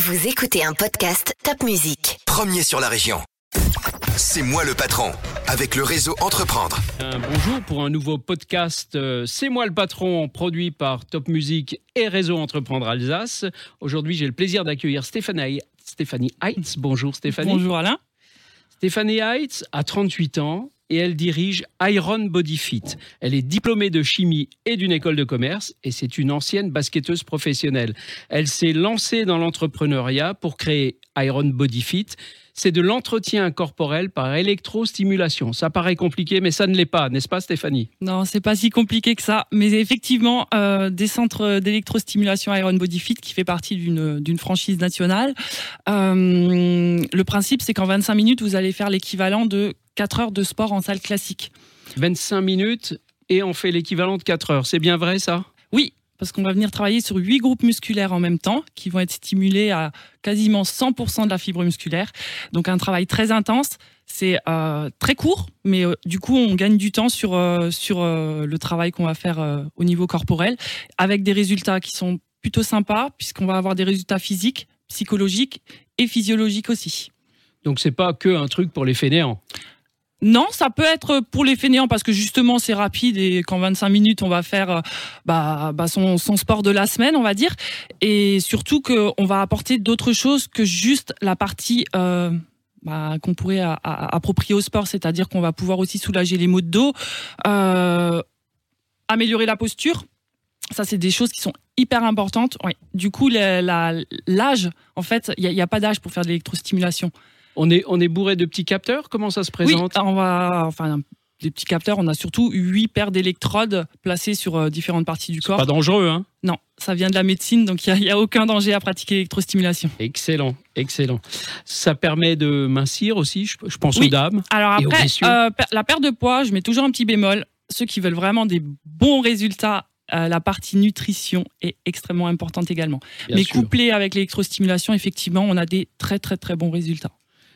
Vous écoutez un podcast Top Music. Premier sur la région. C'est moi le patron, avec le réseau Entreprendre. Un bonjour pour un nouveau podcast euh, C'est moi le patron, produit par Top Music et Réseau Entreprendre Alsace. Aujourd'hui, j'ai le plaisir d'accueillir Stéphanie, Stéphanie Heitz. Bonjour Stéphanie. Bonjour Alain. Stéphanie Heitz a 38 ans et elle dirige Iron Body Fit. Elle est diplômée de chimie et d'une école de commerce et c'est une ancienne basketteuse professionnelle. Elle s'est lancée dans l'entrepreneuriat pour créer Iron Body Fit. C'est de l'entretien corporel par électrostimulation. Ça paraît compliqué, mais ça ne l'est pas, n'est-ce pas Stéphanie? Non, c'est pas si compliqué que ça. Mais effectivement, euh, des centres d'électrostimulation Iron Body Fit qui fait partie d'une franchise nationale. Euh, le principe, c'est qu'en 25 minutes, vous allez faire l'équivalent de 4 heures de sport en salle classique. 25 minutes et on fait l'équivalent de 4 heures. C'est bien vrai ça? Oui, parce qu'on va venir travailler sur 8 groupes musculaires en même temps qui vont être stimulés à quasiment 100% de la fibre musculaire. Donc un travail très intense. C'est euh, très court, mais euh, du coup on gagne du temps sur, euh, sur le travail qu'on va faire au niveau corporel, avec des résultats qui sont plutôt sympas, puisqu'on va avoir des résultats physiques, psychologiques et physiologiques aussi. Donc c'est pas que un truc pour les fainéants. Non, ça peut être pour les fainéants parce que justement c'est rapide et qu'en 25 minutes on va faire euh, bah, bah, son, son sport de la semaine, on va dire, et surtout qu'on va apporter d'autres choses que juste la partie euh, bah, qu'on pourrait approprier au sport, c'est-à-dire qu'on va pouvoir aussi soulager les maux de dos, euh, améliorer la posture. Ça, c'est des choses qui sont hyper importantes. Ouais. Du coup, l'âge, en fait, il n'y a, il y a pas d'âge pour faire de l'électrostimulation. On est, on est bourré de petits capteurs? Comment ça se présente? Oui, on va, enfin, des petits capteurs. On a surtout huit paires d'électrodes placées sur euh, différentes parties du corps. Pas dangereux, hein? Non, ça vient de la médecine, donc il n'y a, aucun danger à pratiquer l'électrostimulation. Excellent, excellent. Ça permet de mincir aussi, je, je pense aux dames. Alors Et aux après, euh, la perte de poids, je mets toujours un petit bémol. Ceux qui veulent vraiment des bons résultats, euh, la partie nutrition est extrêmement importante également. Bien Mais sûr. couplé avec l'électrostimulation, effectivement, on a des très très très bons résultats.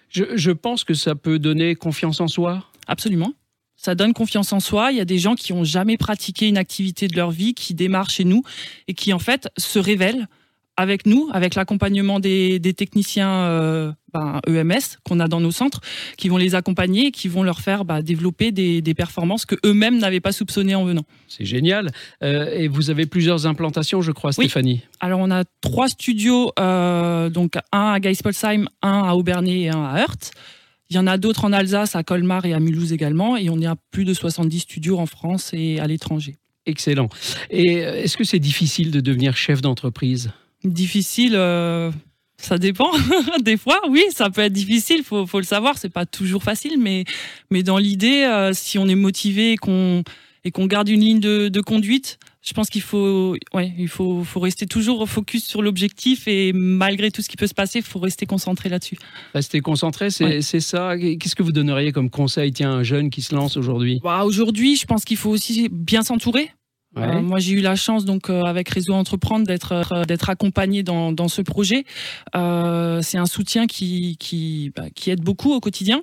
Je, je pense que ça peut donner confiance en soi. Absolument. Ça donne confiance en soi. Il y a des gens qui ont jamais pratiqué une activité de leur vie, qui démarrent chez nous et qui en fait se révèlent avec nous, avec l'accompagnement des, des techniciens euh, ben, EMS qu'on a dans nos centres, qui vont les accompagner et qui vont leur faire bah, développer des, des performances que eux-mêmes n'avaient pas soupçonnées en venant. C'est génial. Euh, et vous avez plusieurs implantations, je crois, Oui. Stéphanie. Alors on a trois studios, euh, donc un à Geispolsheim, un à Aubernay et un à Heurt. Il y en a d'autres en Alsace, à Colmar et à Mulhouse également, et on est à plus de 70 studios en France et à l'étranger. Excellent. Et est-ce que c'est difficile de devenir chef d'entreprise? Difficile, euh, ça dépend. Des fois, oui, ça peut être difficile. Faut, faut le savoir. C'est pas toujours facile, mais mais dans l'idée, euh, si on est motivé et qu'on et qu'on garde une ligne de, de conduite, je pense qu'il faut, ouais, il faut, faut rester toujours focus sur l'objectif et malgré tout ce qui peut se passer, il faut rester concentré là-dessus. Rester concentré, c'est Ouais. ça. Qu'est-ce que vous donneriez comme conseil, tiens, à un jeune qui se lance aujourd'hui? Bah, Aujourd'hui, je pense qu'il faut aussi bien s'entourer. Ouais. Euh, moi, j'ai eu la chance, donc, euh, avec Réseau Entreprendre, d'être euh, d'être accompagné dans, dans ce projet. C'est un soutien qui, qui, bah, qui aide beaucoup au quotidien.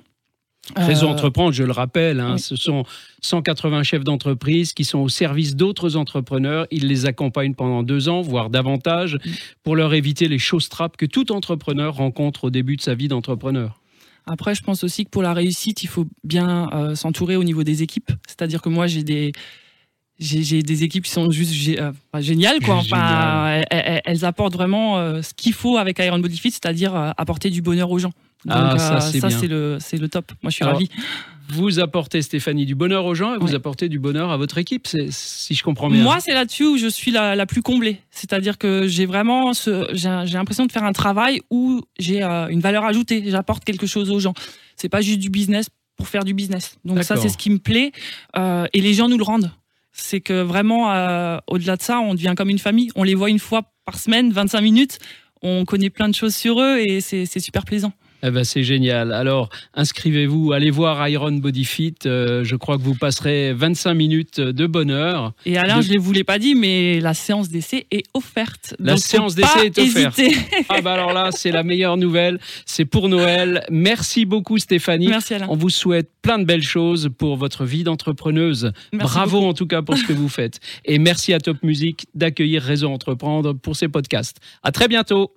Réseau Entreprendre, je le rappelle, hein, oui. ce sont 180 chefs d'entreprise qui sont au service d'autres entrepreneurs. Ils les accompagnent pendant deux ans, voire davantage, pour leur éviter les choses trappes que tout entrepreneur rencontre au début de sa vie d'entrepreneur. Après, je pense aussi que pour la réussite, il faut bien s'entourer au niveau des équipes. C'est-à-dire que moi, j'ai des j'ai des équipes qui sont juste gé- euh, géniales, quoi. Enfin, elles, elles- elles apportent vraiment euh, ce qu'il faut avec Iron Body Fit, c'est-à-dire euh, apporter du bonheur aux gens. Donc, Ah, ça, c'est le c'est le top. Moi, je suis Alors, ravie. Vous apportez, Stéphanie, du bonheur aux gens et vous apportez du bonheur à votre équipe, si je comprends bien. Moi, c'est là-dessus où je suis la, la plus comblée. C'est-à-dire que j'ai vraiment, j'ai l'impression de faire un travail où j'ai une valeur ajoutée. J'apporte quelque chose aux gens. C'est pas juste du business pour faire du business. Donc ça, c'est ce qui me plaît. Et les gens nous le rendent. C'est que vraiment, euh, au-delà de ça, on devient comme une famille. On les voit une fois par semaine, 25 minutes. On connaît plein de choses sur eux et c'est c'est super plaisant. Eh ben, c'est génial. Alors, inscrivez-vous, allez voir Iron Body Fit. Euh, je crois que vous passerez 25 minutes de bonheur. Et Alain, De- je ne vous l'ai pas dit, mais la séance d'essai est offerte. La Donc, séance d'essai est offerte. hésiter. Ah bah alors là, c'est la meilleure nouvelle. C'est pour Noël. Merci beaucoup Stéphanie. Merci Alain. On vous souhaite plein de belles choses pour votre vie d'entrepreneuse. Bravo beaucoup. en tout cas pour ce que vous faites. Et merci à Top Music d'accueillir Réseau Entreprendre pour ces podcasts. À très bientôt.